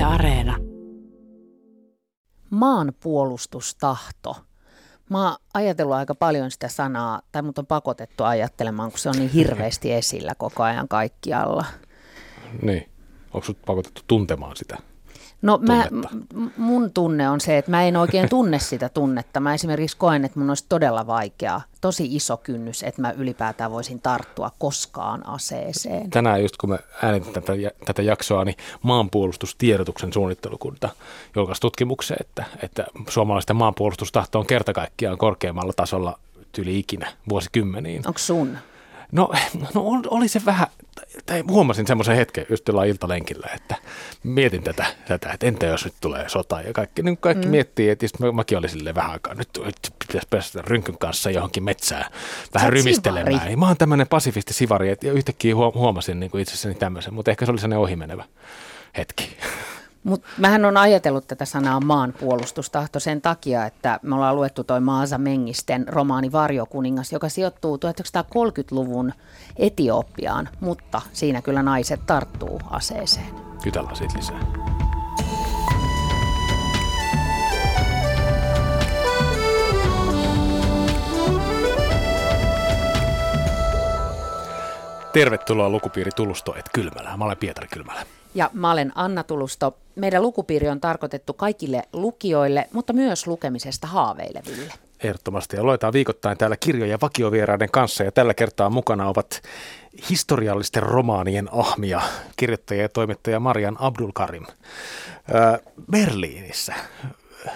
Yle Areena. Maanpuolustustahto. Mä oon ajatellut aika paljon sitä sanaa, tai mut on pakotettu ajattelemaan, kun se on niin hirveästi esillä koko ajan kaikkialla. Niin. Onko sut pakotettu tuntemaan sitä? No mä, m- mun tunne on se, että mä en oikein tunne sitä tunnetta. Mä esimerkiksi koen, että mun olisi todella vaikeaa, tosi iso kynnys, että mä ylipäätään voisin tarttua koskaan aseeseen. Tänään just kun me äänitin tätä, tätä jaksoa, niin maanpuolustustiedotuksen suunnittelukunta julkaisi tutkimuksen, että, että suomalaisten maanpuolustustahto on kerta kaikkiaan korkeammalla tasolla yli ikinä vuosikymmeniin. Onko sun? No, no ol- oli se vähän, tai huomasin semmoisen hetken just jollain iltalenkillä, että mietin tätä, tätä että entä jos nyt tulee sota ja kaikki, niin kaikki mm. miettii, että just mä, mäkin olin silleen vähän aikaa, nyt, nyt pitäisi päästä rynkyn kanssa johonkin metsään vähän rymistelemään. sivari. Mä oon tämmöinen pasifisti sivari, että yhtäkkiä huom- huomasin niin kuin itsessäni tämmöisen, mutta ehkä se oli sellainen ohimenevä hetki. Mutta mähän on ajatellut tätä sanaa maanpuolustustahto sen takia, että me ollaan luettu toi Maasa Mengisten romaani Varjokuningas, joka sijoittuu 1930-luvun Etiopiaan, mutta siinä kyllä naiset tarttuu aseeseen. Kytällä siitä lisää. Tervetuloa lukupiiri Tulusto et Kylmälä. Mä olen Pietari Kylmälä. Ja mä olen Anna Tulusto. Meidän lukupiiri on tarkoitettu kaikille lukijoille, mutta myös lukemisesta haaveileville. Ehdottomasti. Ja luetaan viikoittain täällä kirjoja vakiovieraiden kanssa. Ja tällä kertaa mukana ovat historiallisten romaanien ahmia, kirjoittaja ja toimittaja Marian Abdulkarim. Öö, Berliinissä.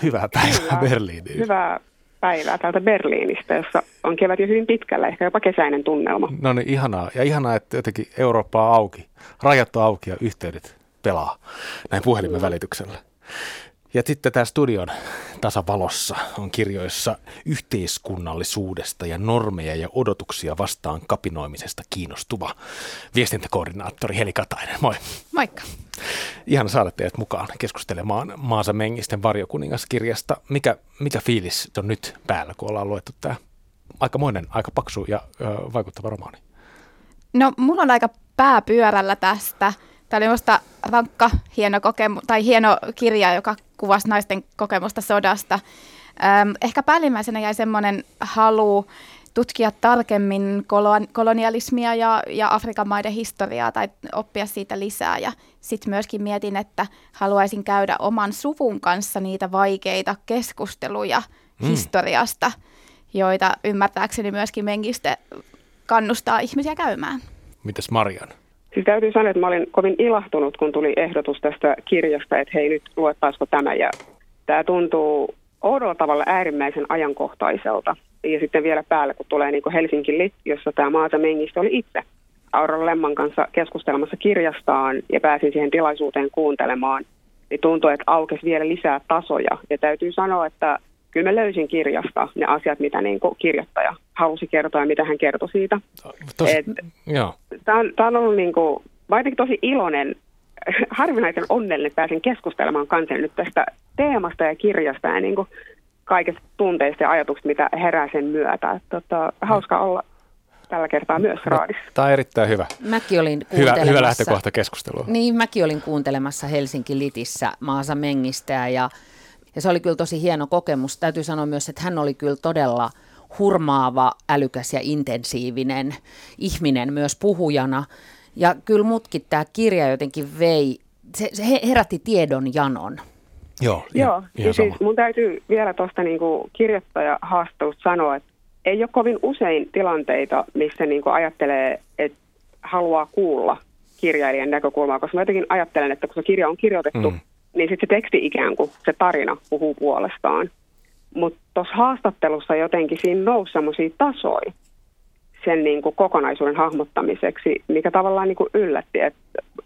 Hyvää päivää Kyllä. Berliiniin. Hyvää päivää täältä Berliinistä, jossa on kevät jo hyvin pitkällä, ehkä jopa kesäinen tunnelma. No niin, ihanaa. Ja ihanaa, että jotenkin Eurooppa on auki. Rajat on auki ja yhteydet pelaa näin puhelimen välityksellä. Ja sitten tämä studion tasavalossa on kirjoissa yhteiskunnallisuudesta ja normeja ja odotuksia vastaan kapinoimisesta kiinnostuva viestintäkoordinaattori Heli Katainen. Moi. Moikka. Ihan saada teidät mukaan keskustelemaan Maasa Mengisten varjokuningaskirjasta. Mikä, mikä fiilis on nyt päällä, kun ollaan luettu tämä aikamoinen, aika paksu ja ö, vaikuttava romaani? No, mulla on aika pääpyörällä tästä. Tämä oli minusta rankka, hieno, kokemu- tai hieno kirja, joka kuvasi naisten kokemusta sodasta. Ehkä päällimmäisenä jäi semmoinen halu tutkia tarkemmin kolon- kolonialismia ja, ja Afrikan maiden historiaa tai oppia siitä lisää. Ja sitten myöskin mietin, että haluaisin käydä oman suvun kanssa niitä vaikeita keskusteluja mm. historiasta, joita ymmärtääkseni myöskin Mengiste kannustaa ihmisiä käymään. Mitäs Marian? Siis täytyy sanoa, että mä olin kovin ilahtunut, kun tuli ehdotus tästä kirjasta, että hei nyt luettaisiko tämä. Ja tämä tuntuu oudolla tavalla äärimmäisen ajankohtaiselta. Ja sitten vielä päälle, kun tulee niin kuin Helsinki Lit, jossa tämä Maata Mengistä oli itse Aurora Lemman kanssa keskustelemassa kirjastaan ja pääsin siihen tilaisuuteen kuuntelemaan, niin tuntuu, että aukesi vielä lisää tasoja. Ja täytyy sanoa, että kyllä mä löysin kirjasta ne asiat, mitä niin kuin kirjoittaja halusi kertoa ja mitä hän kertoi siitä. Tos, Et- joo. Tämä on, tämä on ollut niin kuin, jotenkin tosi iloinen, harvinaisen onnellinen, että pääsin keskustelemaan kanssa nyt tästä teemasta ja kirjasta ja niin kuin kaikista tunteista ja ajatuksista, mitä herää sen myötä. Et, tota, hauska olla tällä kertaa myös raadissa. Tämä on erittäin hyvä. Mäkin olin Hyvä, kuuntelemassa. hyvä lähtökohta keskustelua. Niin, mäkin olin kuuntelemassa Helsinki Litissä Maasa Mengistä ja, ja se oli kyllä tosi hieno kokemus. Täytyy sanoa myös, että hän oli kyllä todella hurmaava, älykäs ja intensiivinen ihminen myös puhujana. Ja kyllä mutkin tämä kirja jotenkin vei, se, se he- herätti tiedon janon. Joo, Joo, ja siis sama. mun täytyy vielä tuosta niinku kirjoittajahaastattelusta sanoa, että ei ole kovin usein tilanteita, missä niinku ajattelee, että haluaa kuulla kirjailijan näkökulmaa, koska mä jotenkin ajattelen, että kun se kirja on kirjoitettu, Mm. Niin sitten se teksti ikään kuin, se tarina puhuu puolestaan. Mutta tuossa haastattelussa jotenkin siinä nousi semmoisia tasoja sen niin kuin kokonaisuuden hahmottamiseksi, mikä tavallaan niin kuin yllätti. Että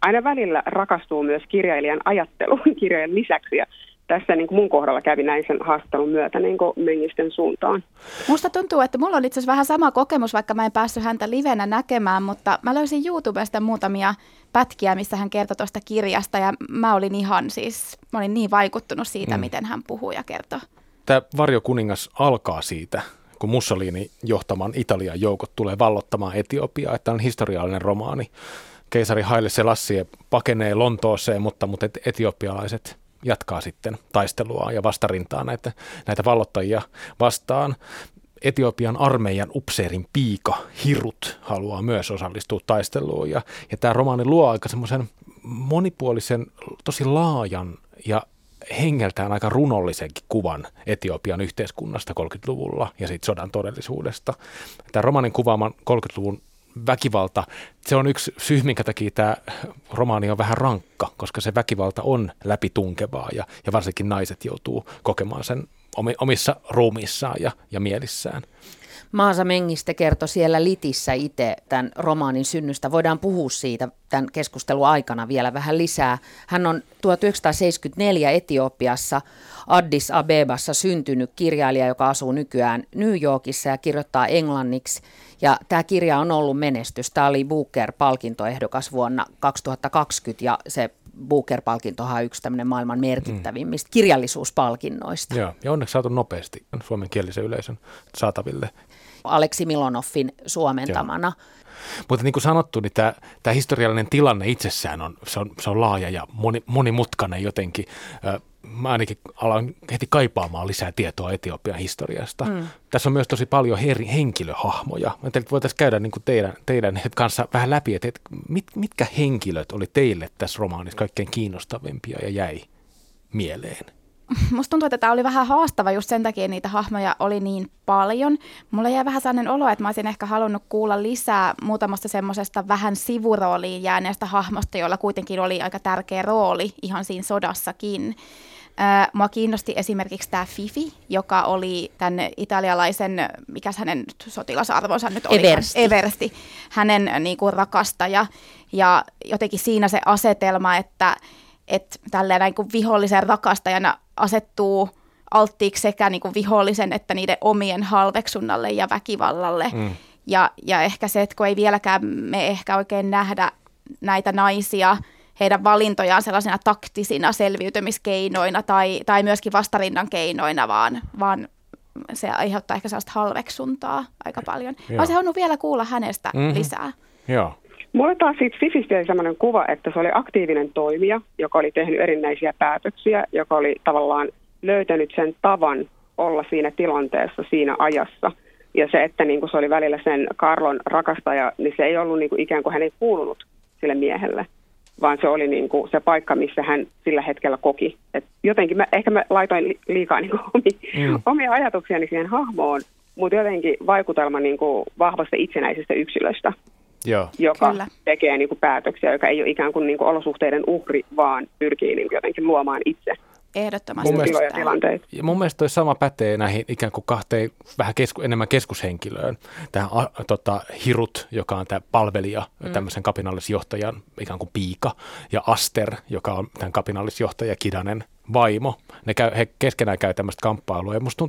aina välillä rakastuu myös kirjailijan ajatteluun kirjojen lisäksi. Ja tässä niin kuin mun kohdalla kävi näin sen haastattelun myötä niin kuin Mengisten suuntaan. Musta tuntuu, että mulla oli itse asiassa vähän sama kokemus, vaikka mä en päässyt häntä livenä näkemään, mutta mä löysin YouTubesta muutamia pätkiä, missä hän kertoi tuosta kirjasta ja mä olin ihan siis, mä olin niin vaikuttunut siitä, Mm. miten hän puhuu ja kertoo. Tämä Varjokuningas alkaa siitä, kun Mussolini johtaman Italian joukot tulee vallottamaan Etiopiaa, että tämä on historiallinen romaani. keisari Haile Selassie pakenee Lontooseen, mutta, mutta etiopialaiset jatkaa sitten taistelua ja vastarintaa näitä, näitä vallottajia vastaan. Etiopian armeijan upseerin piika Hirut haluaa myös osallistua taisteluun ja, ja tämä romaani luo aika semmoisen monipuolisen, tosi laajan ja hengeltään aika runollisenkin kuvan Etiopian yhteiskunnasta 30-luvulla ja siitä sodan todellisuudesta. Tämä romanin kuvaaman 30-luvun väkivalta, se on yksi syy, minkä takia tämä romaani on vähän rankka, koska se väkivalta on läpitunkevaa ja, ja varsinkin naiset joutuu kokemaan sen omissa ruumiissaan ja, ja mielissään. Maasa Mengiste kertoi siellä Litissä itse tämän romaanin synnystä. Voidaan puhua siitä tämän keskustelun aikana vielä vähän lisää. Hän on 1974 Etiopiassa Addis Abebassa syntynyt kirjailija, joka asuu nykyään New Yorkissa ja kirjoittaa englanniksi. Ja tämä kirja on ollut menestys. Tämä oli Booker-palkintoehdokas vuonna 2020 ja se Booker-palkintohan on yksi tämmöinen maailman merkittävimmistä mm. kirjallisuuspalkinnoista. Joo, ja onneksi saatu nopeasti suomenkielisen yleisön saataville. Aleksi Milonoffin suomentamana. Joo. Mutta niin kuin sanottu, niin tämä, tämä historiallinen tilanne itsessään on, se on, se on laaja ja moni, monimutkainen jotenkin mä ainakin alan heti kaipaamaan lisää tietoa Etiopian historiasta. Mm. Tässä on myös tosi paljon her- henkilöhahmoja. Mä että voitaisiin käydä niin kuin teidän, teidän kanssa vähän läpi, että, että mit, mitkä henkilöt oli teille tässä romaanissa kaikkein kiinnostavimpia ja jäi mieleen? Musta tuntuu, että tämä oli vähän haastava just sen takia, että niitä hahmoja oli niin paljon. Mulla jäi vähän sellainen olo, että mä olisin ehkä halunnut kuulla lisää muutamasta semmoisesta vähän sivurooliin jääneestä hahmosta, jolla kuitenkin oli aika tärkeä rooli ihan siinä sodassakin. Mua kiinnosti esimerkiksi tämä Fifi, joka oli tämän italialaisen, mikä hänen sotilasarvonsa nyt oli? Eversti. Eversti. Hänen niin kuin, rakastaja. Ja jotenkin siinä se asetelma, että, että tälleen niin kuin vihollisen rakastajana asettuu alttiiksi sekä niin kuin vihollisen että niiden omien halveksunnalle ja väkivallalle. Mm. Ja, ja ehkä se, että kun ei vieläkään me ehkä oikein nähdä näitä naisia – heidän valintojaan sellaisina taktisina selviytymiskeinoina tai, tai myöskin vastarinnan keinoina, vaan, vaan se aiheuttaa ehkä sellaista halveksuntaa aika paljon. Joo. Mä olisin halunnut vielä kuulla hänestä mm-hmm. lisää. Joo. Mulle taas siitä Fifistä oli sellainen kuva, että se oli aktiivinen toimija, joka oli tehnyt erinäisiä päätöksiä, joka oli tavallaan löytänyt sen tavan olla siinä tilanteessa, siinä ajassa. Ja se, että niin kuin se oli välillä sen Karlon rakastaja, niin se ei ollut niin kuin ikään kuin hän ei kuulunut sille miehelle vaan se oli niin kuin se paikka, missä hän sillä hetkellä koki. Et jotenkin mä, ehkä mä laitoin liikaa niin kuin omia, mm. omia ajatuksiani siihen hahmoon, mutta jotenkin vaikutelma niin kuin vahvasta itsenäisestä yksilöstä, Joo. joka Kyllä. tekee niin kuin päätöksiä, joka ei ole ikään kuin, niin kuin olosuhteiden uhri, vaan pyrkii niin kuin jotenkin luomaan itse Ehdottomasti. Mun mielestä, ja mun mielestä toi sama pätee näihin ikään kuin kahteen vähän kesku, enemmän keskushenkilöön. Tähän a, tota, Hirut, joka on tämä palvelija, mm. tämmöisen kapinallisjohtajan ikään kuin piika, ja Aster, joka on tämän kapinallisjohtaja Kidanen vaimo. Ne käy, he keskenään käy tämmöistä kamppailua ja, musta,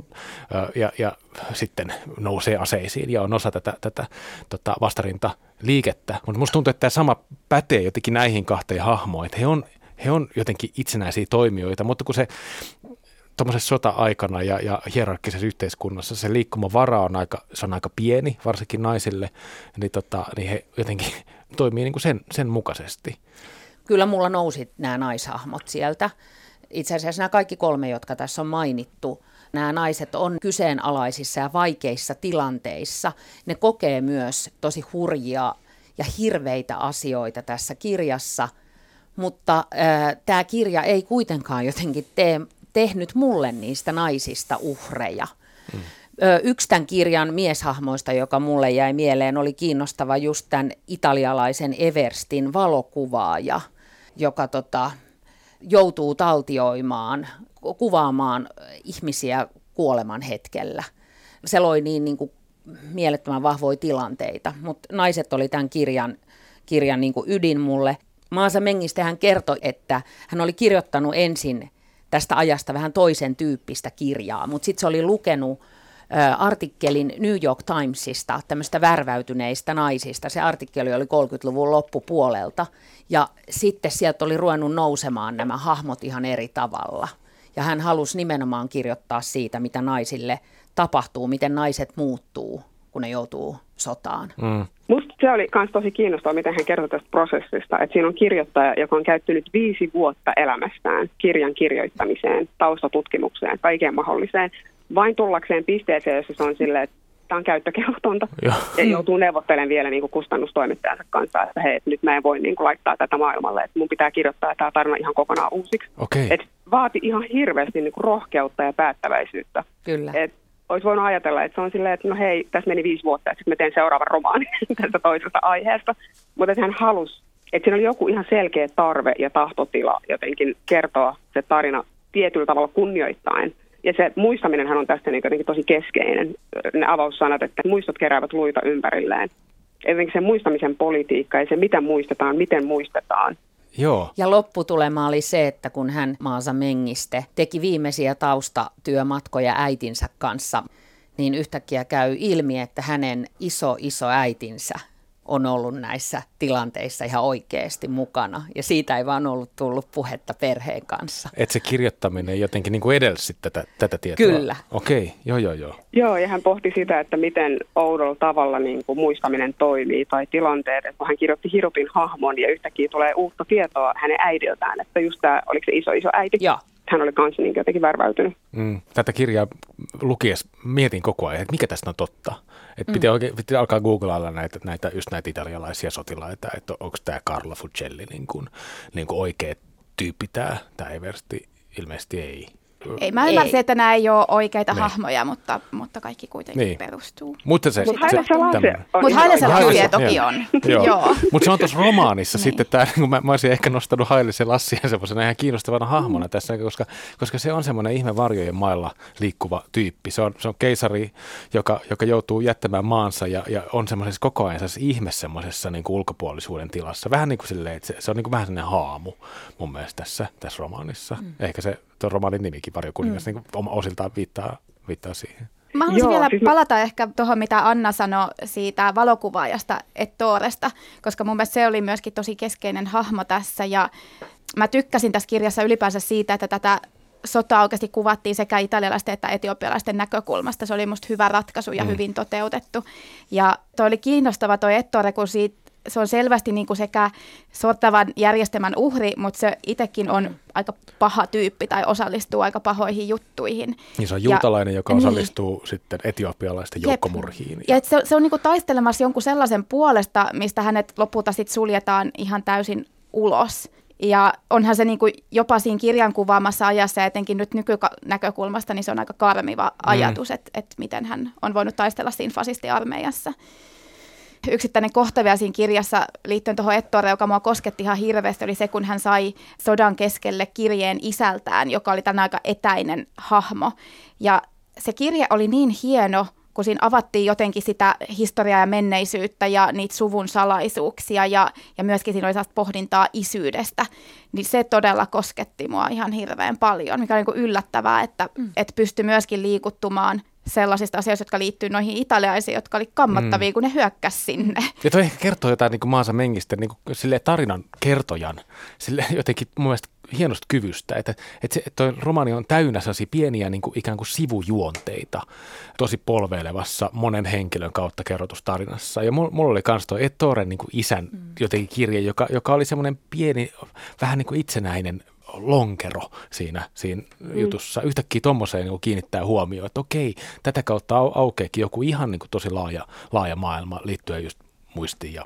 ja, ja sitten nousee aseisiin ja on osa tätä, tätä tota vastarinta liikettä. Mutta musta tuntuu, että tämä sama pätee jotenkin näihin kahteen hahmoihin, että he on he on jotenkin itsenäisiä toimijoita, mutta kun se tuommoisessa sota-aikana ja, ja hierarkkisessa yhteiskunnassa se liikkumavara on aika, se on aika pieni, varsinkin naisille, niin, tota, niin he jotenkin toimii niin kuin sen, sen mukaisesti. Kyllä mulla nousi nämä naishahmot sieltä. Itse asiassa nämä kaikki kolme, jotka tässä on mainittu, nämä naiset on kyseenalaisissa ja vaikeissa tilanteissa. Ne kokee myös tosi hurjia ja hirveitä asioita tässä kirjassa – mutta äh, tämä kirja ei kuitenkaan jotenkin tee, tehnyt mulle niistä naisista uhreja. Mm. Yksi tämän kirjan mieshahmoista, joka mulle jäi mieleen, oli kiinnostava just tämän italialaisen Everstin valokuvaaja, joka tota, joutuu taltioimaan, kuvaamaan ihmisiä kuoleman hetkellä. Se loi niin, niin kuin mielettömän vahvoja tilanteita, mutta naiset oli tämän kirjan, kirjan niin kuin ydin mulle. Maasa Mengistä hän kertoi, että hän oli kirjoittanut ensin tästä ajasta vähän toisen tyyppistä kirjaa, mutta sitten se oli lukenut artikkelin New York Timesista, tämmöistä värväytyneistä naisista. Se artikkeli oli 30-luvun loppupuolelta ja sitten sieltä oli ruvennut nousemaan nämä hahmot ihan eri tavalla. Ja hän halusi nimenomaan kirjoittaa siitä, mitä naisille tapahtuu, miten naiset muuttuu, kun ne joutuu sotaan. Mm. Musta se oli myös tosi kiinnostavaa, miten hän kertoi tästä prosessista. Että siinä on kirjoittaja, joka on käyttänyt viisi vuotta elämästään kirjan kirjoittamiseen, taustatutkimukseen, kaikkeen mahdolliseen, vain tullakseen pisteeseen, jossa se on silleen, että tämä on käyttökelvotonta. Ja joutuu neuvottelemaan vielä niin kuin kustannustoimittajansa kanssa, että hei, että nyt mä en voi niin kuin, laittaa tätä maailmalle, että mun pitää kirjoittaa tämä tarina ihan kokonaan uusiksi. Okay. Et vaati ihan hirveästi niin kuin, rohkeutta ja päättäväisyyttä. Kyllä. Et olisi voinut ajatella, että se on silleen, että no hei, tässä meni viisi vuotta, että sitten mä teen seuraavan romaanin tästä toisesta aiheesta. Mutta hän halusi, että siinä oli joku ihan selkeä tarve ja tahtotila jotenkin kertoa se tarina tietyllä tavalla kunnioittain. Ja se muistaminenhan on tästä niin jotenkin tosi keskeinen. Ne avaussanat, että muistot keräävät luita ympärilleen. Jotenkin se muistamisen politiikka ja se, mitä muistetaan, miten muistetaan. Joo. Ja lopputulema oli se, että kun hän Maasa Mengiste teki viimeisiä taustatyömatkoja äitinsä kanssa, niin yhtäkkiä käy ilmi, että hänen iso iso äitinsä on ollut näissä tilanteissa ihan oikeasti mukana. Ja siitä ei vaan ollut tullut puhetta perheen kanssa. Että se kirjoittaminen jotenkin niin kuin edelsi tätä, tätä tietoa? Kyllä. Okei, okay. joo joo joo. Joo, ja hän pohti sitä, että miten oudolla tavalla niin kuin muistaminen toimii tai tilanteet. Että kun hän kirjoitti Hirupin hahmon ja yhtäkkiä tulee uutta tietoa hänen äidiltään, että just tämä, oliko se iso iso äiti? Joo hän oli kanssa niin jotenkin värväytynyt. Mm, tätä kirjaa lukies mietin koko ajan, että mikä tästä on totta. Että piti, mm. oikein, piti alkaa googlailla näitä, näitä, just näitä italialaisia sotilaita, että onko tämä Carlo Fucelli niin kuin, niin kuin oikea tyyppi tämä, tämä Eversti. Ilmeisesti ei. Ei, mä ymmärsin, että nämä ei ole oikeita niin. hahmoja, mutta, mutta kaikki kuitenkin niin. perustuu. Mutta se, Mut se, se, Mutta lapsia toki on. Joo. Joo. Mutta se on tuossa romaanissa niin. sitten, tämä, niin mä, mä olisin ehkä nostanut Hailisen Lassia semmoisena ihan kiinnostavana hahmona mm. tässä, koska, koska se on semmoinen ihme varjojen mailla liikkuva tyyppi. Se on, se on keisari, joka, joka joutuu jättämään maansa ja, ja on semmoisessa koko ajan ihme semmoisessa niin kuin ulkopuolisuuden tilassa. Vähän niin kuin silleen, että se, se on niin kuin vähän sellainen haamu mun mielestä tässä, tässä romaanissa. Mm. Ehkä se tuon romaanin nimikin Varjokuningas mm. niin osiltaan viittaa, viittaa siihen. Mä haluaisin Joo, vielä siis palata ehkä tuohon, mitä Anna sanoi siitä valokuvaajasta Ettoresta, koska mun mielestä se oli myöskin tosi keskeinen hahmo tässä. Ja mä tykkäsin tässä kirjassa ylipäänsä siitä, että tätä sotaa oikeasti kuvattiin sekä italialaisten että etiopialaisten näkökulmasta. Se oli musta hyvä ratkaisu ja mm. hyvin toteutettu. Ja toi oli kiinnostava toi Ettore, kun siitä se on selvästi niin kuin sekä sortavan järjestelmän uhri, mutta se itsekin on aika paha tyyppi tai osallistuu aika pahoihin juttuihin. Niin se on juutalainen, ja, joka niin. osallistuu niin, sitten etiopialaisten joukkomurhiin. Ja, ja se, se on niin kuin taistelemassa jonkun sellaisen puolesta, mistä hänet lopulta sitten suljetaan ihan täysin ulos. Ja onhan se niin kuin jopa siinä kirjan kuvaamassa ajassa ja etenkin nyt nykynäkökulmasta, niin se on aika karmiva mm. ajatus, että, että miten hän on voinut taistella siinä fasistiarmeijassa yksittäinen kohta vielä siinä kirjassa liittyen tuohon Ettoreen, joka mua kosketti ihan hirveästi, oli se, kun hän sai sodan keskelle kirjeen isältään, joka oli tämän aika etäinen hahmo. Ja se kirje oli niin hieno, kun siinä avattiin jotenkin sitä historiaa ja menneisyyttä ja niitä suvun salaisuuksia ja, ja myöskin siinä oli pohdintaa isyydestä, niin se todella kosketti mua ihan hirveän paljon, mikä oli niin yllättävää, että, mm. että pystyi myöskin liikuttumaan sellaisista asioista, jotka liittyy noihin italialaisiin, jotka oli kammottavia, mm. kun ne hyökkäs sinne. Ja toi ehkä kertoo jotain niin kuin Maansa Mengistä niin kuin sille tarinan kertojan, sille jotenkin mun mielestä hienosta kyvystä, että, että, se, että toi romaani on täynnä sellaisia pieniä niin kuin ikään kuin sivujuonteita tosi polveilevassa monen henkilön kautta kerrotustarinassa. Ja mulla, mulla oli myös toi Ettoren niin kuin isän mm. jotenkin kirje, joka, joka oli semmoinen pieni, vähän niin kuin itsenäinen lonkero siinä, siinä mm. jutussa. Yhtäkkiä tuommoiseen niin kiinnittää huomioon, että okei, tätä kautta au- aukeekin joku ihan niin kuin tosi laaja, laaja maailma liittyen just muistiin ja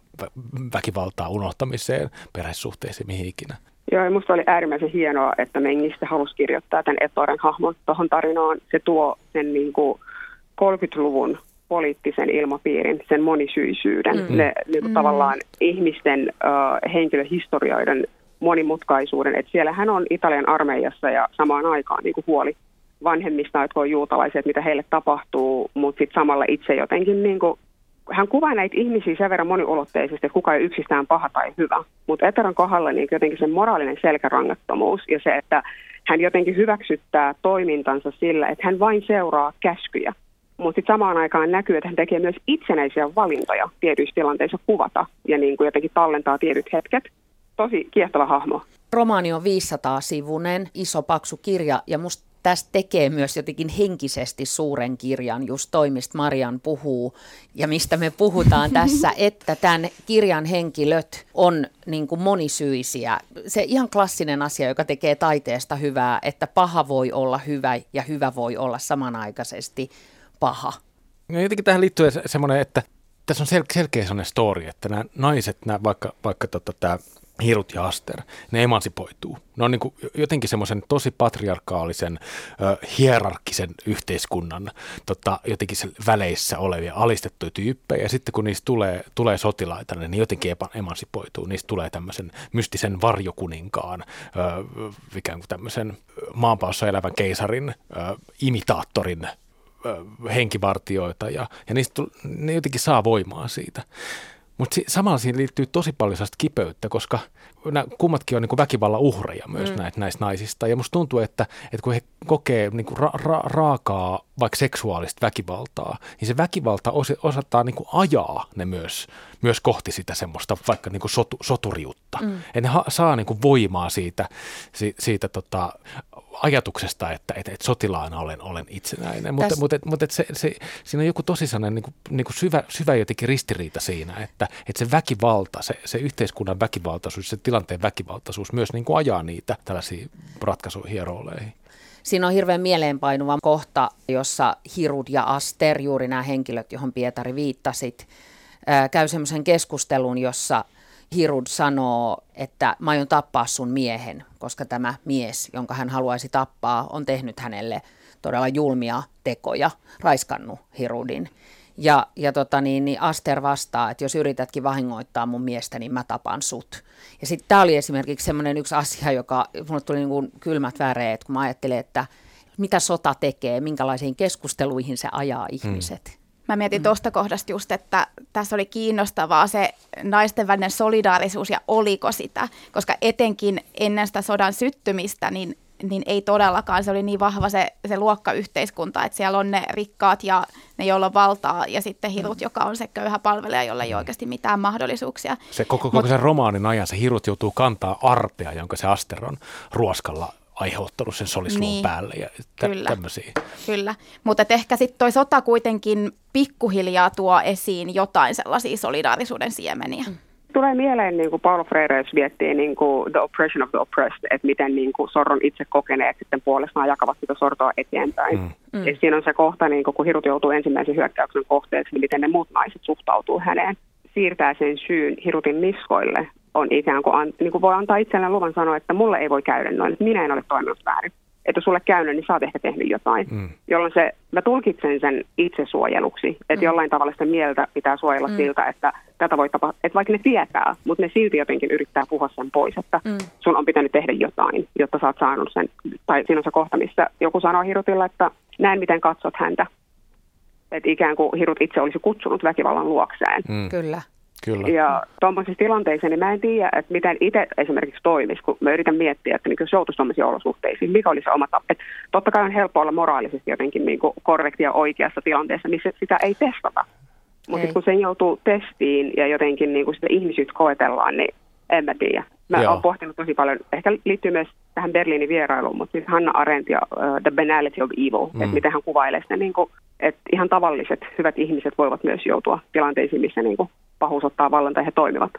väkivaltaa unohtamiseen, perhesuhteisiin, mihin ikinä. Joo, ja musta oli äärimmäisen hienoa, että Mengistä halusi kirjoittaa tämän Etoren hahmon tuohon tarinaan. Se tuo sen niin kuin 30-luvun poliittisen ilmapiirin, sen monisyisyyden, mm. ne niin kuin mm. tavallaan ihmisten uh, henkilöhistorioiden monimutkaisuuden. Että siellä hän on Italian armeijassa ja samaan aikaan niin kuin huoli vanhemmista, jotka on juutalaisia, että mitä heille tapahtuu, mutta sitten samalla itse jotenkin niin kuin, hän kuvaa näitä ihmisiä sen verran moniulotteisesti, että kuka ei yksistään paha tai hyvä. Mutta Eteran kohdalla niin jotenkin se moraalinen selkärangattomuus ja se, että hän jotenkin hyväksyttää toimintansa sillä, että hän vain seuraa käskyjä. Mutta sitten samaan aikaan näkyy, että hän tekee myös itsenäisiä valintoja tietyissä tilanteissa kuvata ja niin kuin jotenkin tallentaa tietyt hetket tosi kiehtova hahmo. Romaani on 500-sivunen, iso paksu kirja ja musta tästä tekee myös jotenkin henkisesti suuren kirjan, just toimista Marian puhuu ja mistä me puhutaan tässä, että tämän kirjan henkilöt on niin kuin monisyisiä. Se ihan klassinen asia, joka tekee taiteesta hyvää, että paha voi olla hyvä ja hyvä voi olla samanaikaisesti paha. No jotenkin tähän liittyy semmoinen, että tässä on sel- selkeä sellainen story, että nämä naiset, nämä vaikka, vaikka tota, tämä Hirut ja Aster, ne emansipoituu. Ne on niin kuin jotenkin semmoisen tosi patriarkaalisen, ö, hierarkkisen yhteiskunnan tota, jotenkin väleissä olevia alistettuja tyyppejä. Ja sitten kun niistä tulee, tulee sotilaita, niin ne jotenkin emansipoituu. Niistä tulee tämmöisen mystisen varjokuninkaan, ö, ikään kuin tämmöisen maanpaossa elävän keisarin, ö, imitaattorin henkivartioita ja, ja niistä, ne jotenkin saa voimaa siitä. Mutta samalla siinä liittyy tosi paljon sellaista kipeyttä, koska nämä kummatkin on niin väkivallan uhreja myös mm. näitä, näistä naisista. Ja musta tuntuu, että, että kun he kokee niin kuin ra- ra- raakaa vaikka seksuaalista väkivaltaa, niin se väkivalta os- osataan niin kuin ajaa ne myös, myös kohti sitä semmoista vaikka niin kuin sotu- soturiutta. Mm. Ja ne ha- saa niin kuin voimaa siitä, siitä, siitä tota, ajatuksesta, että, että, että sotilaana olen, olen itsenäinen. Mutta, mutta, mutta se, se, siinä on joku tosi sellainen niin kuin, niin kuin syvä, syvä jotenkin ristiriita siinä, että, että se väkivalta, se, se yhteiskunnan väkivaltaisuus, se tilanteen väkivaltaisuus myös niin kuin ajaa niitä tällaisiin ratkaisuihin ja rooleihin. Siinä on hirveän mieleenpainuva kohta, jossa Hirud ja Aster, juuri nämä henkilöt, johon Pietari viittasit, käy semmoisen keskustelun, jossa Hirud sanoo, että mä aion tappaa sun miehen, koska tämä mies, jonka hän haluaisi tappaa, on tehnyt hänelle todella julmia tekoja, raiskannut Hirudin. Ja, ja tota niin, niin Aster vastaa, että jos yritätkin vahingoittaa mun miestä, niin mä tapan sut. Ja sitten tämä oli esimerkiksi semmoinen yksi asia, joka mulle tuli niin kuin kylmät väreet, kun mä ajattelin, että mitä sota tekee, minkälaisiin keskusteluihin se ajaa ihmiset. Hmm. Mä mietin mm. tuosta kohdasta just, että tässä oli kiinnostavaa se naisten välinen solidaarisuus ja oliko sitä, koska etenkin ennen sitä sodan syttymistä, niin, niin ei todellakaan, se oli niin vahva se, se luokkayhteiskunta, että siellä on ne rikkaat ja ne, joilla on valtaa, ja sitten Hirut, mm. joka on se köyhä palvelija, jolla ei ole oikeasti mitään mahdollisuuksia. Se koko, koko Mut, sen romaanin ajan se Hirut joutuu kantaa arpea, jonka se Asteron ruoskalla aiheuttanut sen solislun niin, päälle ja tä- kyllä, tämmöisiä. Kyllä, mutta ehkä sitten toi sota kuitenkin pikkuhiljaa tuo esiin jotain sellaisia solidaarisuuden siemeniä. Mm. Tulee mieleen, niin kuin Paulo Freire, jos miettii niin kuin The Oppression of the Oppressed, että miten niin kuin sorron itse kokeneet sitten puolestaan jakavat sitä sortoa eteenpäin. Mm. Mm. Ja siinä on se kohta, niin kuin, kun Hirut joutuu ensimmäisen hyökkäyksen kohteeksi, niin miten ne muut naiset suhtautuu häneen. Siirtää sen syyn Hirutin niskoille, on ikään kuin, an, niin kuin voi antaa itselleen luvan sanoa, että mulle ei voi käydä noin, että minä en ole toiminut väärin. Että sulle käynyt, niin sä oot ehkä tehnyt jotain. Mm. Jolloin se, mä tulkitsen sen itsesuojeluksi, että mm. jollain tavalla sitä mieltä pitää suojella mm. siltä, että tätä voi tapahtua, että vaikka ne tietää, mutta ne silti jotenkin yrittää puhua sen pois, että mm. sun on pitänyt tehdä jotain, jotta sä oot saanut sen. Tai siinä on se kohta, missä joku sanoo Hirutilla, että näin miten katsot häntä. Että ikään kuin Hirut itse olisi kutsunut väkivallan luokseen. Mm. Kyllä. Kyllä. Ja tuommoisissa tilanteissa niin mä en tiedä, että miten itse esimerkiksi toimisi, kun mä yritän miettiä, että niin jos joutuisi tuommoisiin olosuhteisiin, mikä olisi oma tapa. Että totta kai on helppo olla moraalisesti jotenkin niin korrektia oikeassa tilanteessa, missä sitä ei testata. Mutta kun sen joutuu testiin ja jotenkin niin kuin sitä ihmisyyttä koetellaan, niin en mä tiedä. Mä oon pohtinut tosi paljon, ehkä liittyy myös tähän Berliinin vierailuun, mutta siis Hanna Arendt ja uh, The Banality of Evil, mm. että miten hän kuvailee sitä, niin kuin, että ihan tavalliset hyvät ihmiset voivat myös joutua tilanteisiin, missä niin kuin pahuus ottaa vallan tai he toimivat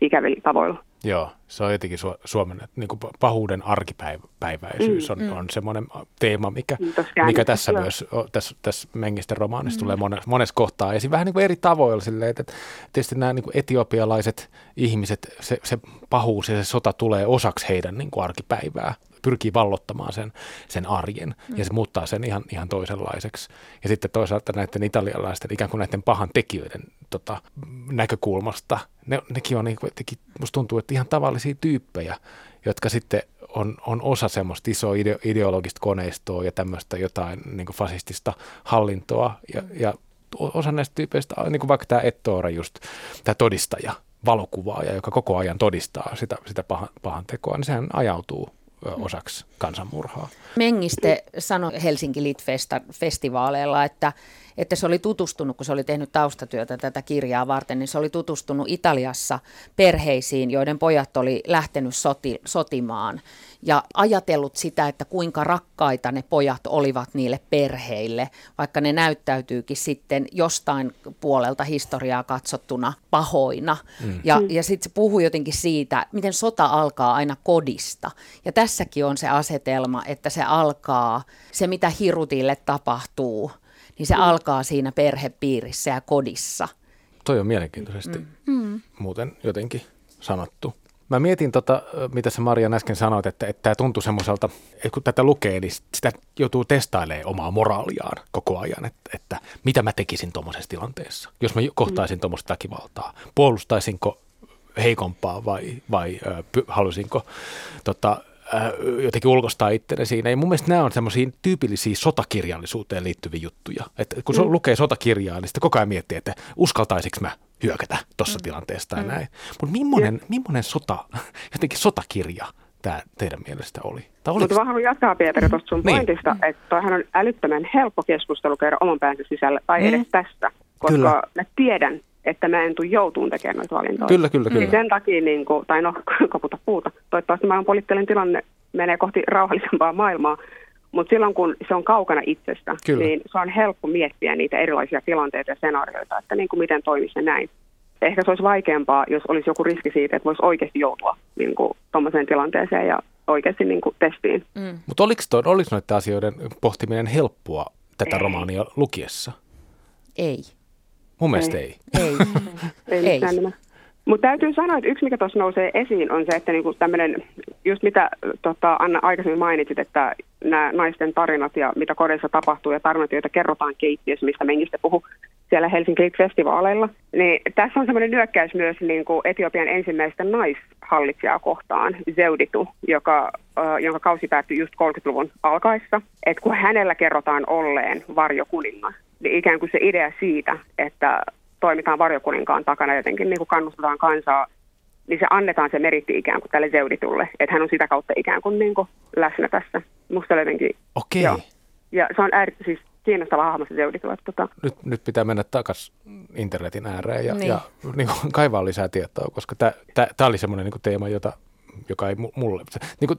ikävillä tavoilla. Joo, se on jotenkin su- Suomen niin kuin pahuuden arkipäiväisyys mm, on, mm. on semmoinen teema, mikä, mikä tässä joo. myös, tässä, tässä Mengisten romaanissa mm. tulee monessa, monessa kohtaa esiin. Vähän niin kuin eri tavoilla silleen, että tietysti nämä niin kuin etiopialaiset ihmiset, se, se pahuus ja se sota tulee osaksi heidän niin kuin arkipäivää pyrkii vallottamaan sen, sen arjen mm. ja se muuttaa sen ihan, ihan toisenlaiseksi. Ja sitten toisaalta näiden italialaisten ikään kuin näiden pahan tekijöiden tota, näkökulmasta, ne, nekin on niin kuin, musta tuntuu, että ihan tavallisia tyyppejä, jotka sitten on, on osa semmoista isoa ideo, ideologista koneistoa ja tämmöistä jotain niin kuin fasistista hallintoa ja, ja osa näistä tyypeistä, niin kuin vaikka tämä Ettore just, tämä todistaja, valokuvaaja, joka koko ajan todistaa sitä, sitä pahan, pahan tekoa, niin sehän ajautuu osaksi kansanmurhaa. Mengiste sanoi Helsinki Lit-festivaaleilla, että että se oli tutustunut, kun se oli tehnyt taustatyötä tätä kirjaa varten, niin se oli tutustunut Italiassa perheisiin, joiden pojat oli lähtenyt soti, sotimaan ja ajatellut sitä, että kuinka rakkaita ne pojat olivat niille perheille, vaikka ne näyttäytyykin sitten jostain puolelta historiaa katsottuna pahoina. Mm. Ja, ja sitten se puhuu jotenkin siitä, miten sota alkaa aina kodista. Ja tässäkin on se asetelma, että se alkaa, se mitä Hirutille tapahtuu, niin se mm. alkaa siinä perhepiirissä ja kodissa. Toi on mielenkiintoisesti mm. mm. muuten jotenkin sanottu. Mä mietin, tota, mitä sä Maria äsken sanoit, että, että tämä tuntuu semmoiselta, että kun tätä lukee, niin sitä joutuu testailemaan omaa moraaliaan koko ajan, että, että mitä mä tekisin tuommoisessa tilanteessa, jos mä kohtaisin mm. tuommoista väkivaltaa. Puolustaisinko heikompaa vai, vai äh, halusinko tota, jotenkin ulkostaa itteni siinä. Ja mun mielestä nämä on semmoisia tyypillisiä sotakirjallisuuteen liittyviä juttuja. Että kun mm. lukee sotakirjaa, niin sitten koko ajan miettii, että uskaltaisinko mä hyökätä tuossa mm. tilanteessa tai mm. näin. Mutta millainen, millainen sota, jotenkin sotakirja tämä teidän mielestä oli? Mutta mä haluan jatkaa Pietari tuosta sun niin. pointista, että toihan on älyttömän helppo keskustelu käydä oman päänsä sisällä tai mm. edes tästä, koska Kyllä. mä tiedän, että mä en tule joutuun tekemään noita valintoja. Kyllä, kyllä, kyllä. Sen takia, niin kuin, tai no, koputa puuta. Toivottavasti maailman poliittinen tilanne menee kohti rauhallisempaa maailmaa, mutta silloin kun se on kaukana itsestä, kyllä. niin se on helppo miettiä niitä erilaisia tilanteita ja senaarioita, että niin kuin miten toimisi näin. Ehkä se olisi vaikeampaa, jos olisi joku riski siitä, että voisi oikeasti joutua niin tuommoiseen tilanteeseen ja oikeasti niin kuin testiin. Mm. Mutta oliko, oliko noiden asioiden pohtiminen helppoa tätä ei. romaania lukiessa? Ei. Mun mielestä ei. Ei. ei. ei. ei. Mutta täytyy sanoa, että yksi mikä tuossa nousee esiin on se, että niinku tämmöinen, just mitä tota, Anna aikaisemmin mainitsit, että nämä naisten tarinat ja mitä kodeissa tapahtuu ja tarinat, joita kerrotaan keittiössä, mistä Mengistä puhu siellä Helsinki festivaaleilla niin tässä on semmoinen nyökkäys myös niin kuin Etiopian ensimmäistä naishallitsijaa kohtaan, Zeuditu, joka, äh, jonka kausi päättyi just 30-luvun alkaessa. Että kun hänellä kerrotaan olleen varjokuningas, ikään kuin se idea siitä, että toimitaan varjokuninkaan takana jotenkin niin kuin kannustetaan kansaa, niin se annetaan se meritti ikään kuin tälle Zeuditulle, että hän on sitä kautta ikään kuin, niin kuin läsnä tässä. Musta jotenkin, Okei. Okay. Ja se on ääri, siis kiinnostava hahmo se Zeuditu. Tota. Nyt, nyt pitää mennä takaisin internetin ääreen ja, niin. ja niin kuin, kaivaa lisää tietoa, koska tämä oli semmoinen niin teema, jota joka ei mulle. Niin kuin,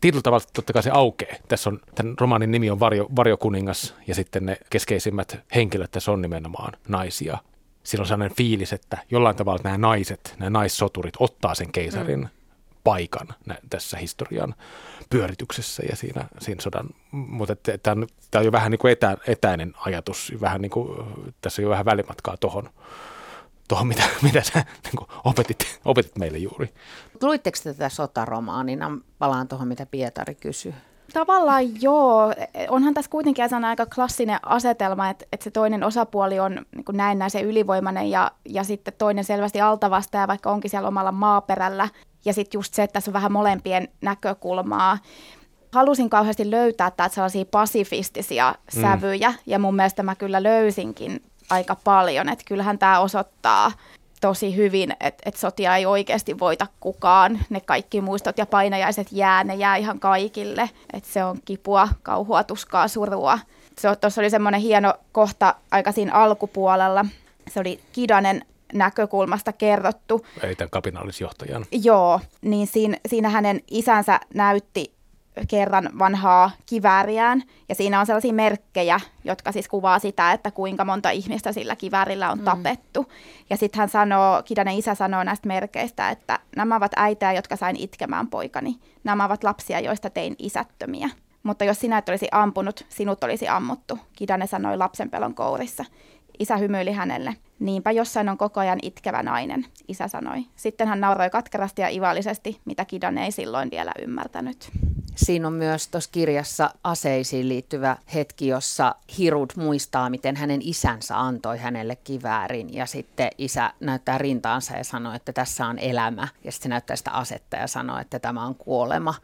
tietyllä tavalla totta kai se aukeaa. Tässä on, tämän romaanin nimi on Varjo, Varjokuningas ja sitten ne keskeisimmät henkilöt tässä on nimenomaan naisia siinä on sellainen fiilis, että jollain tavalla nämä naiset, nämä naissoturit ottaa sen keisarin mm. paikan nä- tässä historian pyörityksessä ja siinä, siinä sodan. Mutta tämä on, on jo vähän niin kuin etä, etäinen ajatus, vähän niin kuin, tässä on jo vähän välimatkaa tuohon, tuohon mitä, mitä sä niin kuin opetit, opetit meille juuri. Luitteko tätä sotaromaanina? Palaan tuohon, mitä Pietari kysyi. Tavallaan joo. Onhan tässä kuitenkin aika klassinen asetelma, että, että se toinen osapuoli on niin näin se ylivoimainen ja, ja sitten toinen selvästi altavastaja, vaikka onkin siellä omalla maaperällä. Ja sitten just se, että tässä on vähän molempien näkökulmaa. Halusin kauheasti löytää täältä sellaisia pasifistisia mm. sävyjä ja mun mielestä mä kyllä löysinkin aika paljon. Että kyllähän tämä osoittaa tosi hyvin, että et sotia ei oikeasti voita kukaan. Ne kaikki muistot ja painajaiset jää, ne jää ihan kaikille. Että se on kipua, kauhua, tuskaa, surua. Tuossa oli semmoinen hieno kohta aika siinä alkupuolella. Se oli Kidanen näkökulmasta kerrottu. Ei tämän kapinallisjohtajan. Joo, niin siinä, siinä hänen isänsä näytti kerran vanhaa kivääriään. Ja siinä on sellaisia merkkejä, jotka siis kuvaa sitä, että kuinka monta ihmistä sillä kiväärillä on mm. tapettu. Ja sitten hän sanoo, Kidanen isä sanoo näistä merkeistä, että nämä ovat äitejä, jotka sain itkemään poikani. Nämä ovat lapsia, joista tein isättömiä. Mutta jos sinä et olisi ampunut, sinut olisi ammuttu, Kidane sanoi lapsen pelon kourissa. Isä hymyili hänelle. Niinpä jossain on koko ajan itkevä nainen, isä sanoi. Sitten hän nauroi katkerasti ja ivallisesti, mitä Kidan ei silloin vielä ymmärtänyt. Siinä on myös tuossa kirjassa aseisiin liittyvä hetki, jossa Hirud muistaa, miten hänen isänsä antoi hänelle kiväärin. Ja sitten isä näyttää rintaansa ja sanoo, että tässä on elämä. Ja sitten se näyttää sitä asetta ja sanoo, että tämä on kuolema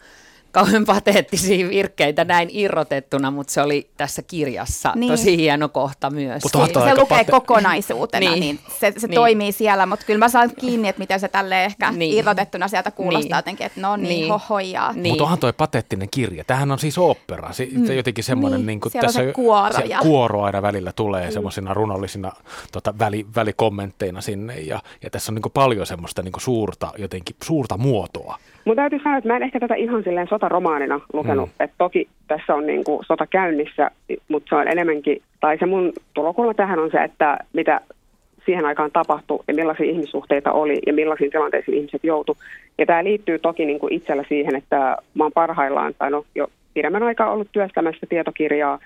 kauhean pateettisia virkkeitä näin irrotettuna, mutta se oli tässä kirjassa niin. tosi hieno kohta myös. Mutta niin. Se lukee pate- kokonaisuutena, niin, niin se, se niin. toimii siellä, mutta kyllä mä saan kiinni, että miten se tälle ehkä niin. irrotettuna sieltä kuulostaa niin. jotenkin, että no niin, niin. hohojaa. Niin. Mutta onhan toi pateettinen kirja. Tämähän on siis opera. Se, mm. jotenkin semmoinen, niin. niin kuin tässä se kuoro, se kuoro aina välillä tulee mm. semmoisina runollisina tota, väli, välikommentteina sinne ja, ja tässä on niin paljon semmoista niin suurta, jotenkin suurta muotoa. Mun täytyy sanoa, että mä en ehkä tätä ihan silleen sotaromaanina lukenut. Mm. Että toki tässä on niin kuin sota käynnissä, mutta se on enemmänkin, tai se mun tulokulma tähän on se, että mitä siihen aikaan tapahtui ja millaisia ihmissuhteita oli ja millaisiin tilanteisiin ihmiset joutu. Ja tämä liittyy toki niin kuin itsellä siihen, että mä oon parhaillaan, tai no jo pidemmän aikaa ollut työstämässä tietokirjaa,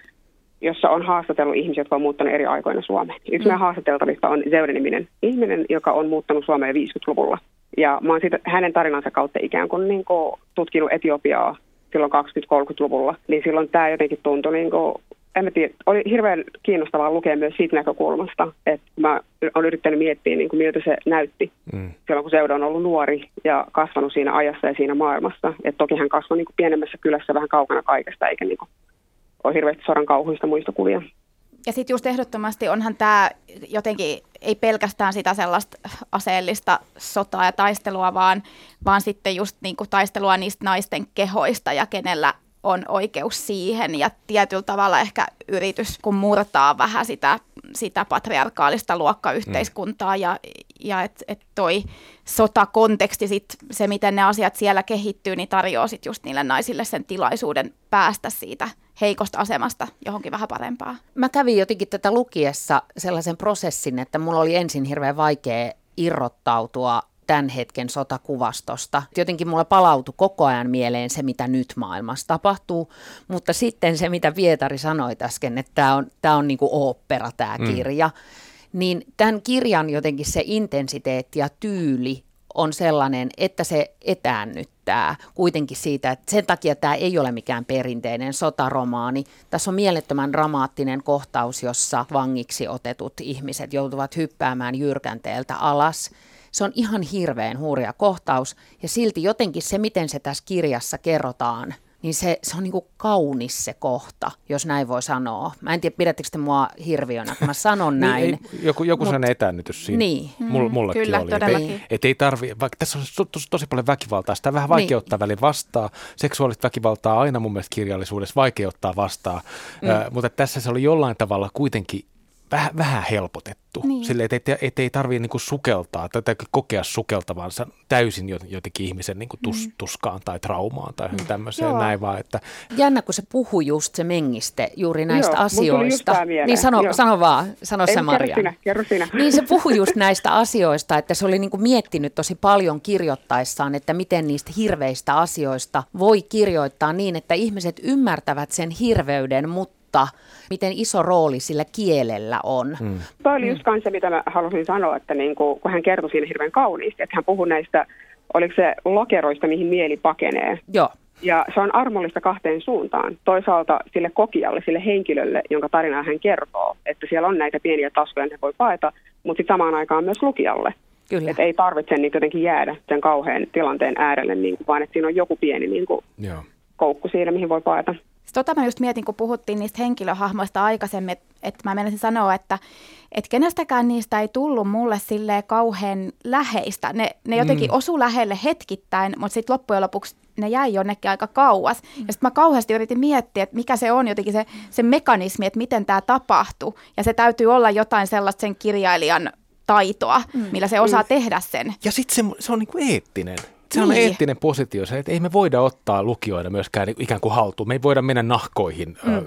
jossa on haastatellut ihmisiä, jotka on muuttanut eri aikoina Suomeen. Yksi mm. haastateltavista on Zeuden-niminen ihminen, joka on muuttanut Suomeen 50-luvulla. Ja mä oon siitä, hänen tarinansa kautta ikään kuin, niin kuin tutkinut Etiopiaa silloin 20-30-luvulla. Niin silloin tämä jotenkin tuntui, niin kuin, en mä tiedä, oli hirveän kiinnostavaa lukea myös siitä näkökulmasta, että mä olen yrittänyt miettiä, niin kuin, miltä se näytti mm. silloin, kun Seuda on ollut nuori ja kasvanut siinä ajassa ja siinä maailmassa. Et toki hän kasvoi niin kuin pienemmässä kylässä vähän kaukana kaikesta, eikä niin kuin, ole hirveästi sodan kauhuista muistokuvia. Ja sitten just ehdottomasti onhan tämä jotenkin ei pelkästään sitä sellaista aseellista sotaa ja taistelua, vaan, vaan sitten just niinku taistelua niistä naisten kehoista ja kenellä on oikeus siihen ja tietyllä tavalla ehkä yritys, kun murtaa vähän sitä, sitä patriarkaalista luokkayhteiskuntaa ja, ja että et toi sotakonteksti, sit, se miten ne asiat siellä kehittyy, niin tarjoaa sit just niille naisille sen tilaisuuden päästä siitä heikosta asemasta johonkin vähän parempaa. Mä kävin jotenkin tätä lukiessa sellaisen prosessin, että mulla oli ensin hirveän vaikea irrottautua tämän hetken sotakuvastosta. Jotenkin mulla palautui koko ajan mieleen se, mitä nyt maailmassa tapahtuu, mutta sitten se, mitä Pietari sanoi äsken, että tämä on, tämä on niin kuin ooppera tämä mm. kirja, niin tämän kirjan jotenkin se intensiteetti ja tyyli on sellainen, että se etäännyttää kuitenkin siitä, että sen takia tämä ei ole mikään perinteinen sotaromaani. Tässä on mielettömän dramaattinen kohtaus, jossa vangiksi otetut ihmiset joutuvat hyppäämään jyrkänteeltä alas. Se on ihan hirveän hurja kohtaus ja silti jotenkin se, miten se tässä kirjassa kerrotaan, niin se, se on niin kuin kaunis se kohta, jos näin voi sanoa. Mä en tiedä, pidättekö te mua hirviönä, kun mä sanon niin, näin. niin, ei, joku joku Mut, sen etäännytys siinä. Niin. Mull, mullekin Kyllä, oli. Todellakin. Et, et ei tarvi, vaikka tässä on tosi, tosi paljon väkivaltaa, sitä vähän vaikeuttaa niin. välin vastaan. Seksuaalista väkivaltaa aina mun mielestä kirjallisuudessa vaikeuttaa vastaan, mm. äh, mutta tässä se oli jollain tavalla kuitenkin vähän, vähän helpotettu. Niin. Sille, että et, et ei tarvitse niinku sukeltaa tai kokea sukeltavansa täysin jotenkin ihmisen niinku tus, mm. tuskaan tai traumaan tai mm. tämmöiseen Joo. näin vaan. Että... Jännä, kun se puhuu just se mengiste juuri näistä Joo, asioista. Niin sano, sano vaan, sano ei, se Maria. Kerro kerro sinä. Niin se puhuu just näistä asioista, että se oli niinku miettinyt tosi paljon kirjoittaessaan, että miten niistä hirveistä asioista voi kirjoittaa niin, että ihmiset ymmärtävät sen hirveyden, mutta mutta miten iso rooli sillä kielellä on. Mm. Tuo oli just se, mitä mä halusin sanoa, että niin kuin, kun hän kertoi siinä hirveän kauniisti, että hän puhui näistä, oliko se lokeroista, mihin mieli pakenee. Joo. Ja se on armollista kahteen suuntaan. Toisaalta sille kokijalle, sille henkilölle, jonka tarinaa hän kertoo, että siellä on näitä pieniä taskuja, ne voi paeta, mutta sitten samaan aikaan myös lukijalle. Kyllä. Että ei tarvitse niin jotenkin jäädä sen kauhean tilanteen äärelle, niin kuin, vaan että siinä on joku pieni niin kuin, Joo. koukku siinä, mihin voi paeta. Tota mä just mietin, kun puhuttiin niistä henkilöhahmoista aikaisemmin, että mä menisin sanoa, että et kenestäkään niistä ei tullut mulle sille kauhean läheistä. Ne, ne jotenkin mm. osu lähelle hetkittäin, mutta sitten loppujen lopuksi ne jäi jonnekin aika kauas. Mm. Ja sitten mä kauheasti yritin miettiä, että mikä se on jotenkin se, se mekanismi, että miten tämä tapahtuu. Ja se täytyy olla jotain sellaista sen kirjailijan taitoa, mm. millä se osaa mm. tehdä sen. Ja sitten se, se on niinku eettinen se on niin. eettinen positio, se, että ei me voida ottaa lukijoita myöskään ikään kuin haltuun. Me ei voida mennä nahkoihin, mm. äh,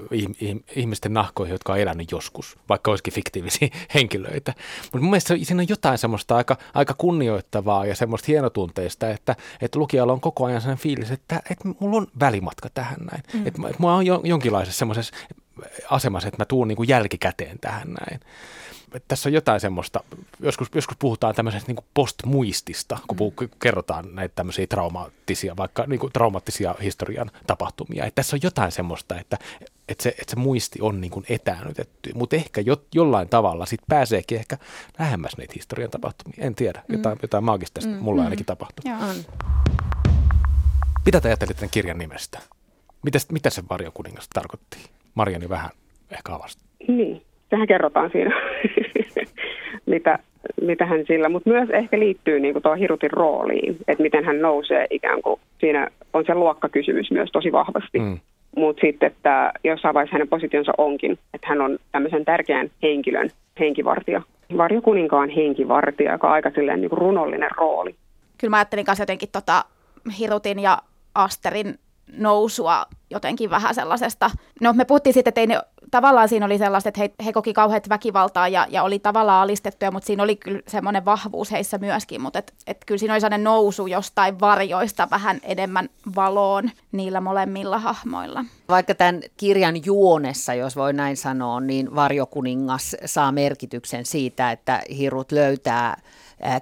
ihmisten nahkoihin, jotka on elänyt joskus, vaikka olisikin fiktiivisiä henkilöitä. Mutta mun mielestä siinä on jotain semmoista aika, aika kunnioittavaa ja semmoista hienotunteista, että, että lukijalla on koko ajan sellainen fiilis, että, että mulla on välimatka tähän näin. Mm. Että, että mulla on jonkinlaisessa semmoisessa asemassa, että mä tuun niin kuin jälkikäteen tähän näin tässä on jotain semmoista, joskus, joskus puhutaan tämmöisestä niin postmuistista, kun puhu, mm. kerrotaan näitä tämmöisiä traumaattisia, vaikka niin kuin traumaattisia historian tapahtumia. Että tässä on jotain semmoista, että, että, se, että se muisti on niin kuin etäännytetty, mutta ehkä jo, jollain tavalla sit pääseekin ehkä lähemmäs niitä historian tapahtumia. En tiedä, jotain, mm. jotain maagista mm. mulla mm. ainakin tapahtuu. Joo. Mitä te ajattelit tämän kirjan nimestä? Mitä, mitä se varjokuningas tarkoitti? Mariani vähän ehkä avasti. Niin, sehän kerrotaan siinä, mitä, mitä hän sillä, mutta myös ehkä liittyy niin tuo Hirutin rooliin, että miten hän nousee ikään kuin, siinä on se luokkakysymys myös tosi vahvasti. Mm. Mutta sitten, että jossain vaiheessa hänen positionsa onkin, että hän on tämmöisen tärkeän henkilön henkivartija. Varjokuninkaan henkivartija, joka on aika silleen niin kuin runollinen rooli. Kyllä mä ajattelin kanssa jotenkin tota Hirutin ja Asterin nousua jotenkin vähän sellaisesta. No me puhuttiin sitten, että ei ne, tavallaan siinä oli sellaista, että he, he koki kauheat väkivaltaa ja, ja oli tavallaan alistettuja, mutta siinä oli kyllä semmoinen vahvuus heissä myöskin, mutta et, et kyllä siinä oli sellainen nousu jostain varjoista vähän enemmän valoon niillä molemmilla hahmoilla. Vaikka tämän kirjan juonessa, jos voi näin sanoa, niin varjokuningas saa merkityksen siitä, että Hirut löytää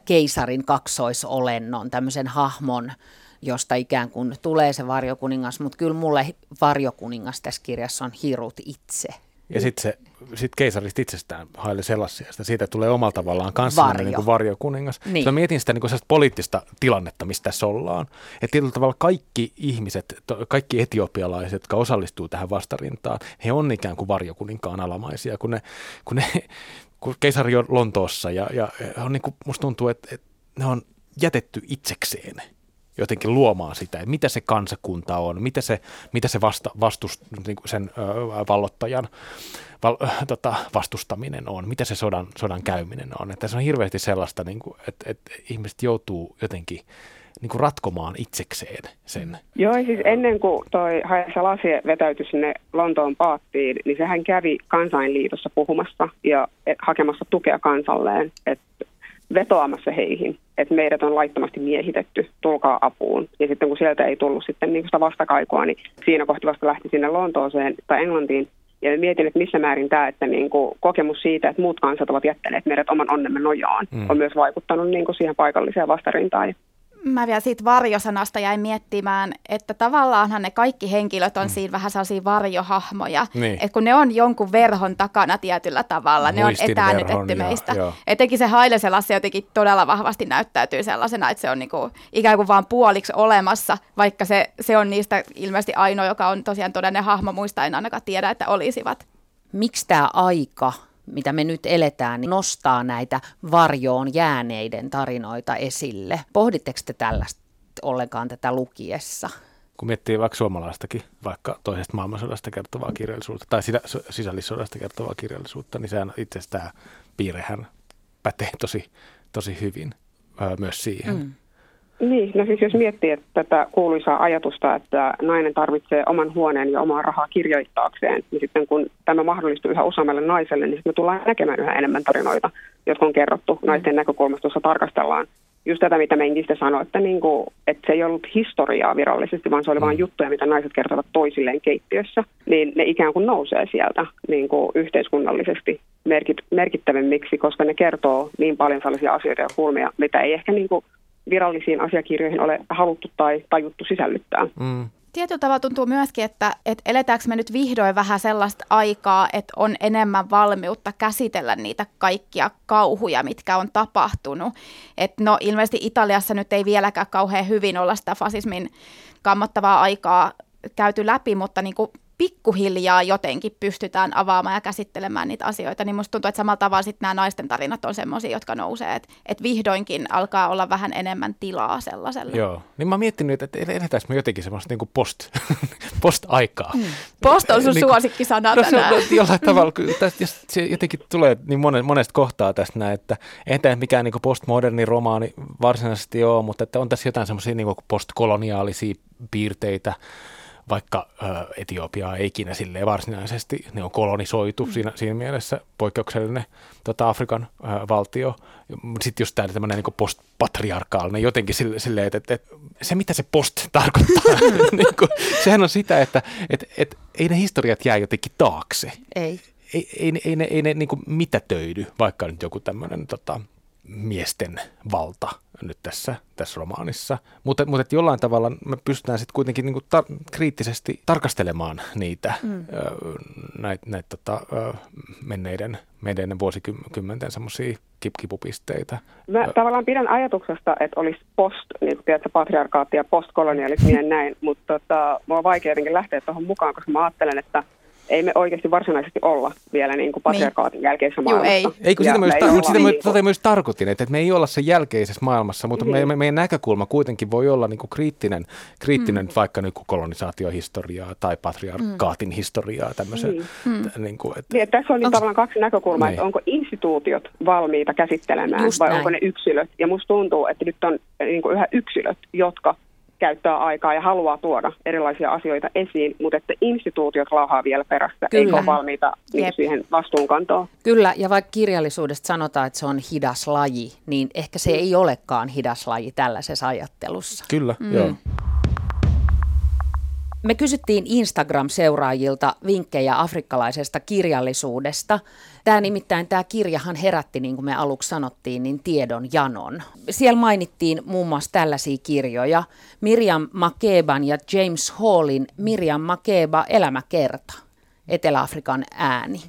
keisarin kaksoisolennon, tämmöisen hahmon, josta ikään kuin tulee se varjokuningas, mutta kyllä mulle varjokuningas tässä kirjassa on Hirut itse. Ja sitten se sit keisarista itsestään haili sellaisia, että siitä tulee omalla tavallaan kanssa Varjo. niin kuin varjokuningas. Niin. Mä mietin sitä niin kuin poliittista tilannetta, mistä tässä ollaan. Että tietyllä tavalla kaikki ihmiset, kaikki etiopialaiset, jotka osallistuu tähän vastarintaan, he on ikään kuin varjokuninkaan alamaisia, kun ne, kun ne kun keisari on Lontoossa ja, ja on niin kuin, musta tuntuu, että, että ne on jätetty itsekseen jotenkin luomaan sitä, että mitä se kansakunta on, mitä se, mitä se vasta, vastus, niin kuin sen ö, vallottajan val, ö, tota, vastustaminen on, mitä se sodan, sodan käyminen on. Että se on hirveästi sellaista, niin kuin, että, että ihmiset joutuu jotenkin niin kuin ratkomaan itsekseen sen. Joo, siis ennen kuin toi Haja Salasie vetäytyi sinne Lontoon paattiin, niin sehän kävi kansainliitossa puhumassa ja hakemassa tukea kansalleen, että vetoamassa heihin, että meidät on laittomasti miehitetty, tulkaa apuun. Ja sitten kun sieltä ei tullut sitten niin sitä vastakaikua, niin siinä kohti vasta lähti sinne Lontooseen tai Englantiin. Ja mietin, että missä määrin tämä, että niin kuin kokemus siitä, että muut kansat ovat jättäneet meidät oman onnemme nojaan, mm. on myös vaikuttanut niin kuin siihen paikalliseen vastarintaan mä vielä siitä varjosanasta jäin miettimään, että tavallaanhan ne kaikki henkilöt on mm. siinä vähän sellaisia varjohahmoja. Niin. Että kun ne on jonkun verhon takana tietyllä tavalla, Muistin ne on etäännytetty meistä. Ja, Etenkin se Haile Selassie jotenkin todella vahvasti näyttäytyy sellaisena, että se on niinku ikään kuin vaan puoliksi olemassa, vaikka se, se on niistä ilmeisesti ainoa, joka on tosiaan todellinen hahmo. Muista en ainakaan tiedä, että olisivat. Miksi tämä aika mitä me nyt eletään, niin nostaa näitä varjoon jääneiden tarinoita esille. Pohditteko te tällaista ollenkaan tätä lukiessa? Kun miettii vaikka suomalaistakin, vaikka toisesta maailmansodasta kertovaa kirjallisuutta tai sisällissodasta kertovaa kirjallisuutta, niin sehän itse asiassa tämä piirrehän pätee tosi, tosi hyvin öö, myös siihen. Mm. Niin, no siis jos miettii että tätä kuuluisaa ajatusta, että nainen tarvitsee oman huoneen ja omaa rahaa kirjoittaakseen, niin sitten kun tämä mahdollistuu yhä useammalle naiselle, niin me tullaan näkemään yhä enemmän tarinoita, jotka on kerrottu mm. naisten näkökulmasta, jossa tarkastellaan just tätä, mitä Menkistä sanoi, että, niin kuin, että se ei ollut historiaa virallisesti, vaan se oli mm. vain juttuja, mitä naiset kertovat toisilleen keittiössä, niin ne ikään kuin nousee sieltä niin kuin yhteiskunnallisesti merkit, merkittävimmiksi, koska ne kertoo niin paljon sellaisia asioita ja kulmia, mitä ei ehkä niin kuin virallisiin asiakirjoihin ole haluttu tai tajuttu sisällyttää. Mm. Tietyllä tavalla tuntuu myöskin, että, että eletäänkö me nyt vihdoin vähän sellaista aikaa, että on enemmän valmiutta käsitellä niitä kaikkia kauhuja, mitkä on tapahtunut. Et no ilmeisesti Italiassa nyt ei vieläkään kauhean hyvin olla sitä fasismin kammottavaa aikaa käyty läpi, mutta niin kuin pikkuhiljaa jotenkin pystytään avaamaan ja käsittelemään niitä asioita, niin musta tuntuu, että samalla tavalla sitten nämä naisten tarinat on semmoisia, jotka nousee, että, että vihdoinkin alkaa olla vähän enemmän tilaa sellaiselle. Joo, niin mä miettinyt, että eletäänkö me jotenkin semmoista niin post, post-aikaa. Mm. Post on sun niin suosikkisana no, tänään. No, jollain tavalla, tästä, jos se jotenkin tulee niin monesta kohtaa tästä näin, että ei tämä mikään niin postmoderni romaani varsinaisesti ole, mutta että on tässä jotain semmoisia niin postkoloniaalisia piirteitä, vaikka ö, Etiopiaa ei ikinä sille varsinaisesti, ne on kolonisoitu mm. siinä, siinä mielessä poikkeuksellinen tota, Afrikan ö, valtio. Sitten just tämä tämmöinen niin postpatriarkaalinen jotenkin sille, silleen, että, että, että se mitä se post tarkoittaa, niin kuin, sehän on sitä, että että että ei ne historiat jää jotenkin taakse. Ei. Ei, ei, ei, ei ne, ei ne niin kuin mitätöidy, vaikka nyt joku tämmöinen tota, miesten valta nyt tässä, tässä romaanissa. Mutta, mutta jollain tavalla me pystytään sitten kuitenkin niinku tar- kriittisesti tarkastelemaan niitä mm. näitä näit, tota, menneiden, menneiden vuosikymmenten semmoisia kipupisteitä. Mä tavallaan pidän ajatuksesta, että olisi post, niin kuin tiedätkö, patriarkaatti ja postkolonialismi ja näin, mutta tota, mua on vaikea jotenkin lähteä tuohon mukaan, koska mä ajattelen, että ei me oikeasti varsinaisesti olla vielä niin kuin patriarkaatin niin. jälkeisessä maailmassa. Juu, ei. Ei, kun sitä, myös, ta- sitä niin kuin... myös tarkoitin, että, me ei olla se jälkeisessä maailmassa, mutta niin. me, meidän näkökulma kuitenkin voi olla niin kuin kriittinen, kriittinen mm. vaikka niin kuin kolonisaatiohistoriaa tai patriarkaatin mm. historiaa. Tämmöisen, niin. Mm. Niin kuin, että... Niin, tässä on niin tavallaan kaksi näkökulmaa, niin. että onko instituutiot valmiita käsittelemään Just vai näin. onko ne yksilöt. Ja musta tuntuu, että nyt on niin kuin yhä yksilöt, jotka käyttää aikaa ja haluaa tuoda erilaisia asioita esiin, mutta että instituutiot laahaa vielä perässä, Kyllä. eikä ole valmiita niin siihen vastuunkantoon. Kyllä, ja vaikka kirjallisuudesta sanotaan, että se on hidas laji, niin ehkä se mm. ei olekaan hidas laji tällaisessa ajattelussa. Kyllä, mm. joo. Me kysyttiin Instagram-seuraajilta vinkkejä afrikkalaisesta kirjallisuudesta. Tämä nimittäin, tämä kirjahan herätti, niin kuin me aluksi sanottiin, niin tiedon janon. Siellä mainittiin muun muassa tällaisia kirjoja. Miriam Makeban ja James Hallin Miriam Makeba Elämäkerta, Etelä-Afrikan ääni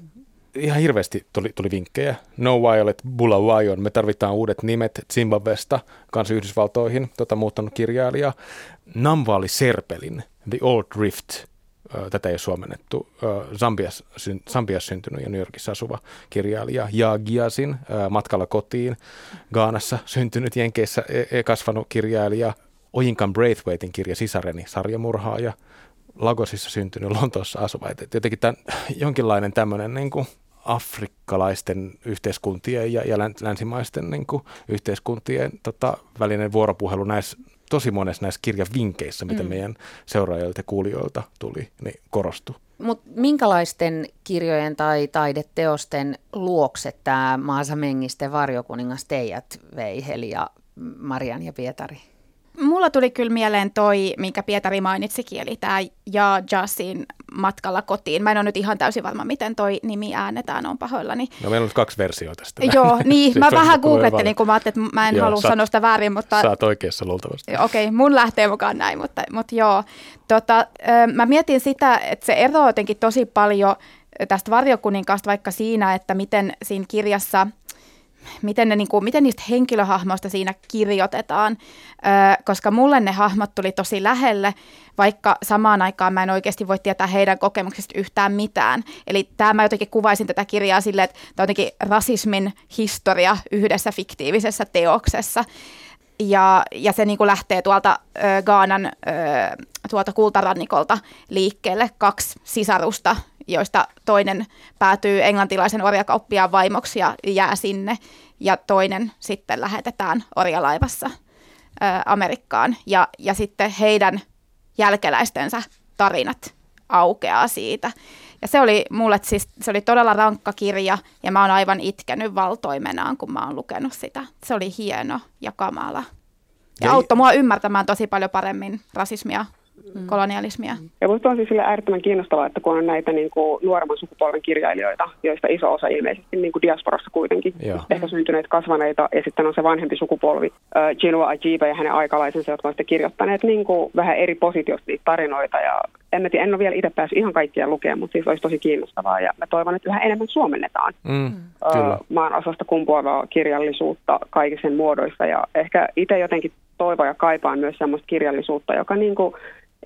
ihan hirveästi tuli, tuli vinkkejä. No Violet, Bulawayon, me tarvitaan uudet nimet Zimbabwesta kanssa Yhdysvaltoihin, tota, muuttanut kirjailija. Namvali Serpelin, The Old Rift, tätä ei ole suomennettu, Zambias, syntynyt ja New Yorkissa asuva kirjailija, Ja Giasin, matkalla kotiin, Gaanassa syntynyt, Jenkeissä e, e, kasvanut kirjailija, Ojinkan Braithwaitin kirja Sisareni, sarjamurhaaja, Lagosissa syntynyt, Lontoossa asuva. Et jotenkin tämän, jonkinlainen tämmöinen niin kuin afrikkalaisten yhteiskuntien ja, ja länsimaisten niin kuin, yhteiskuntien tota, välinen vuoropuhelu näissä tosi monessa näissä kirjavinkeissä, mitä mm. meidän seuraajilta ja kuulijoilta tuli, niin korostui. Mutta minkälaisten kirjojen tai taideteosten luokse tämä Maasa Mengisten varjokuningas teijät vei Heli ja Marian ja Pietari? Mulla tuli kyllä mieleen toi, minkä Pietari mainitsikin, eli tämä Ja Jasin matkalla kotiin. Mä en ole nyt ihan täysin varma, miten toi nimi äänetään, on pahoillani. No meillä on nyt kaksi versiota tästä. Joo, niin. mä vähän googlettelin, kun mä ajattelin, että mä en halua sanoa sitä väärin, mutta... Sä oot oikeassa luultavasti. Okei, okay, mun lähtee mukaan näin, mutta, mutta joo. Tota, mä mietin sitä, että se ero jotenkin tosi paljon tästä varjokuninkaasta vaikka siinä, että miten siinä kirjassa – miten, ne, niin kuin, miten niistä henkilöhahmoista siinä kirjoitetaan, ö, koska mulle ne hahmot tuli tosi lähelle, vaikka samaan aikaan mä en oikeasti voi tietää heidän kokemuksista yhtään mitään. Eli tämä mä jotenkin kuvaisin tätä kirjaa silleen, että tämä on jotenkin rasismin historia yhdessä fiktiivisessä teoksessa. Ja, ja se niin kuin lähtee tuolta ö, Gaanan ö, tuolta kultarannikolta liikkeelle kaksi sisarusta, joista toinen päätyy englantilaisen orjakauppiaan vaimoksi ja jää sinne, ja toinen sitten lähetetään orjalaivassa Amerikkaan. Ja, ja sitten heidän jälkeläistensä tarinat aukeaa siitä. Ja se oli mulle siis, se oli todella rankka kirja, ja mä oon aivan itkenyt valtoimenaan, kun mä oon lukenut sitä. Se oli hieno ja kamala. Ja, ja auttoi mua ymmärtämään tosi paljon paremmin rasismia mm. kolonialismia. Ja minusta on siis sille äärettömän kiinnostavaa, että kun on näitä niin kuin nuoremman sukupolven kirjailijoita, joista iso osa ilmeisesti niin kuin diasporassa kuitenkin, Joo. ehkä syntyneet kasvaneita, ja sitten on se vanhempi sukupolvi, uh, Chinua Ajebe ja hänen aikalaisensa, jotka on sitten kirjoittaneet niin kuin vähän eri positiosta niitä tarinoita, ja en, mä tiedä, en ole vielä itse päässyt ihan kaikkia lukemaan, mutta siis olisi tosi kiinnostavaa, ja mä toivon, että yhä enemmän suomennetaan mm, uh, maan osasta kumpuavaa kirjallisuutta kaikissa sen muodoissa, ja ehkä itse jotenkin toivon ja kaipaan myös sellaista kirjallisuutta, joka niin kuin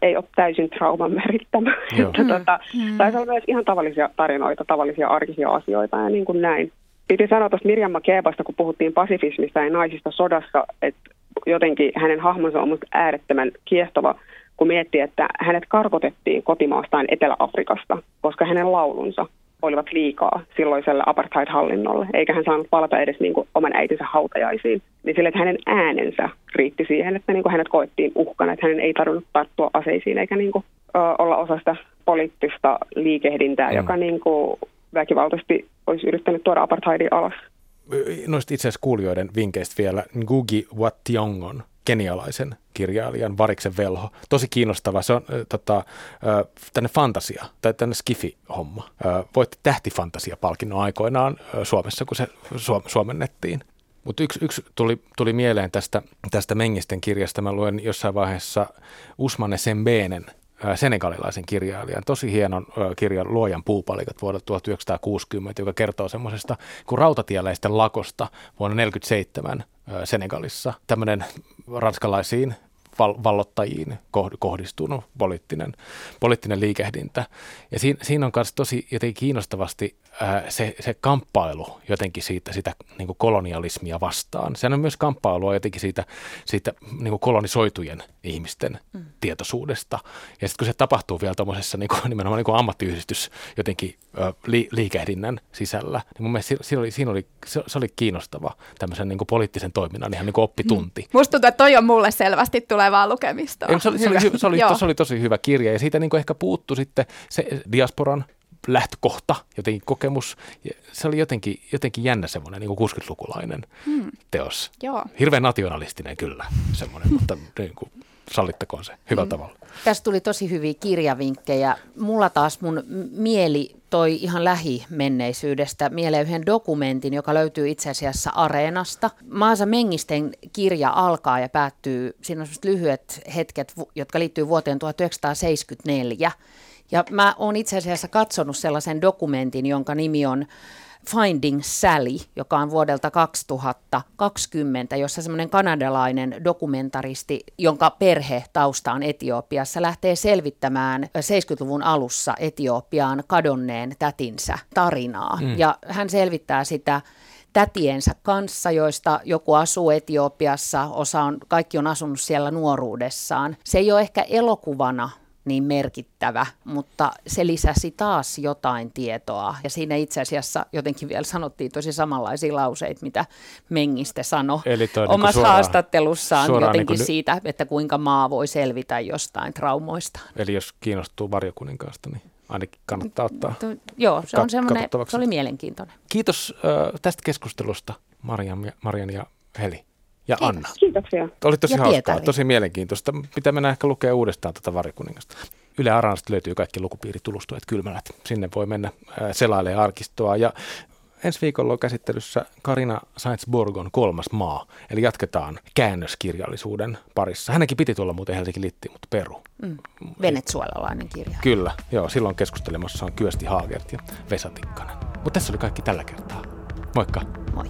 ei ole täysin trauman merittämä. että, tota, mm. Taisi olla myös ihan tavallisia tarinoita, tavallisia arkisia asioita ja niin kuin näin. Piti sanoa tuosta Mirjam Makebasta, kun puhuttiin pasifismista ja naisista sodassa, että jotenkin hänen hahmonsa on minusta äärettömän kiehtova, kun miettii, että hänet karkotettiin kotimaastaan Etelä-Afrikasta, koska hänen laulunsa olivat liikaa silloiselle apartheid-hallinnolle, eikä hän saanut palata edes niin kuin oman äitinsä hautajaisiin. Niin sille, että hänen äänensä riitti siihen, että niin kuin hänet koettiin uhkana, että hänen ei tarvinnut tarttua aseisiin eikä niin kuin, ö, olla osa sitä poliittista liikehdintää, mm. joka niin kuin väkivaltaisesti olisi yrittänyt tuoda apartheidin alas. Noista itse asiassa kuulijoiden vinkkeistä vielä Ngugi Wa Thiongon kenialaisen kirjailijan Variksen velho. Tosi kiinnostava. Se on äh, tota, äh, tänne fantasia tai tänne skifi-homma. Äh, voitti tähtifantasia-palkinnon aikoinaan äh, Suomessa, kun se su- suomennettiin. Mutta yksi, yksi tuli, tuli mieleen tästä, tästä Mengisten kirjasta. Mä luen jossain vaiheessa Usmane Sembenen senegalilaisen kirjailijan, tosi hienon kirjan Luojan puupalikat vuodelta 1960, joka kertoo semmoisesta kuin rautatieläisten lakosta vuonna 1947 Senegalissa. Tämmöinen ranskalaisiin val- vallottajiin kohdistunut poliittinen, poliittinen liikehdintä. Ja siinä, siinä on myös tosi jotenkin kiinnostavasti ää, se, se kamppailu jotenkin siitä, sitä niin kuin kolonialismia vastaan. Sehän on myös kamppailua jotenkin siitä, siitä niin kuin kolonisoitujen ihmisten mm. tietoisuudesta. Ja sitten kun se tapahtuu vielä tuommoisessa niin kuin, nimenomaan niin kuin ammattiyhdistys jotenkin ä, li, liikehdinnän sisällä, niin mun mielestä siinä oli, siinä oli, se, se oli kiinnostava tämmöisen niin kuin poliittisen toiminnan ihan niin kuin oppitunti. Mm. Musta tuntuu, että toi on mulle selvästi tulevaa lukemista. Ei, se, oli, se, oli, se, oli, se oli tosi hyvä kirja ja siitä niin kuin ehkä puuttu sitten se diasporan lähtökohta, jotenkin kokemus. Se oli jotenkin, jotenkin jännä semmoinen niin 60-lukulainen hmm. teos. Joo. Hirveän nationalistinen kyllä semmoinen, mutta niin kuin, sallittakoon se hyvällä hmm. tavalla. Tästä tuli tosi hyviä kirjavinkkejä. Mulla taas mun mieli toi ihan lähimenneisyydestä mieleen yhden dokumentin, joka löytyy itse asiassa Areenasta. Maasa Mengisten kirja alkaa ja päättyy, siinä on lyhyet hetket, jotka liittyy vuoteen 1974. Ja mä oon itse asiassa katsonut sellaisen dokumentin, jonka nimi on Finding Sally, joka on vuodelta 2020, jossa semmoinen kanadalainen dokumentaristi, jonka perhe tausta on Etiopiassa, lähtee selvittämään 70-luvun alussa Etiopiaan kadonneen tätinsä tarinaa. Mm. Ja hän selvittää sitä tätiensä kanssa, joista joku asuu Etiopiassa, osa on, kaikki on asunut siellä nuoruudessaan. Se ei ole ehkä elokuvana niin merkittävä, mutta se lisäsi taas jotain tietoa. Ja siinä itse asiassa jotenkin vielä sanottiin tosi samanlaisia lauseita, mitä Mengiste sanoi Eli niinku omassa niin suoraan, haastattelussaan suoraan jotenkin niin siitä, että kuinka maa voi selvitä jostain traumoista. Eli jos kiinnostuu varjokuninkaasta, niin ainakin kannattaa ottaa to, Joo, se, on semmoinen, se oli mielenkiintoinen. Kiitos äh, tästä keskustelusta Marian, Marian ja Heli ja Kiitos. Anna. Kiitoksia. Oli tosi ja hauskaa, Pietari. tosi mielenkiintoista. Pitää mennä ehkä lukea uudestaan tätä varikuningasta. Yle Aranasta löytyy kaikki lukupiiritulustuet kylmälät. Sinne voi mennä selailemaan arkistoa. Ja ensi viikolla on käsittelyssä Karina Sainz-Borgon kolmas maa. Eli jatketaan käännöskirjallisuuden parissa. Hänenkin piti tulla muuten Helsinki Litti, mutta peru. Mm. Venezuelalainen kirja. Kyllä, joo. Silloin keskustelemassa on Kyösti Haagert ja Vesa Tikkanen. Mutta tässä oli kaikki tällä kertaa. Moikka. Moi.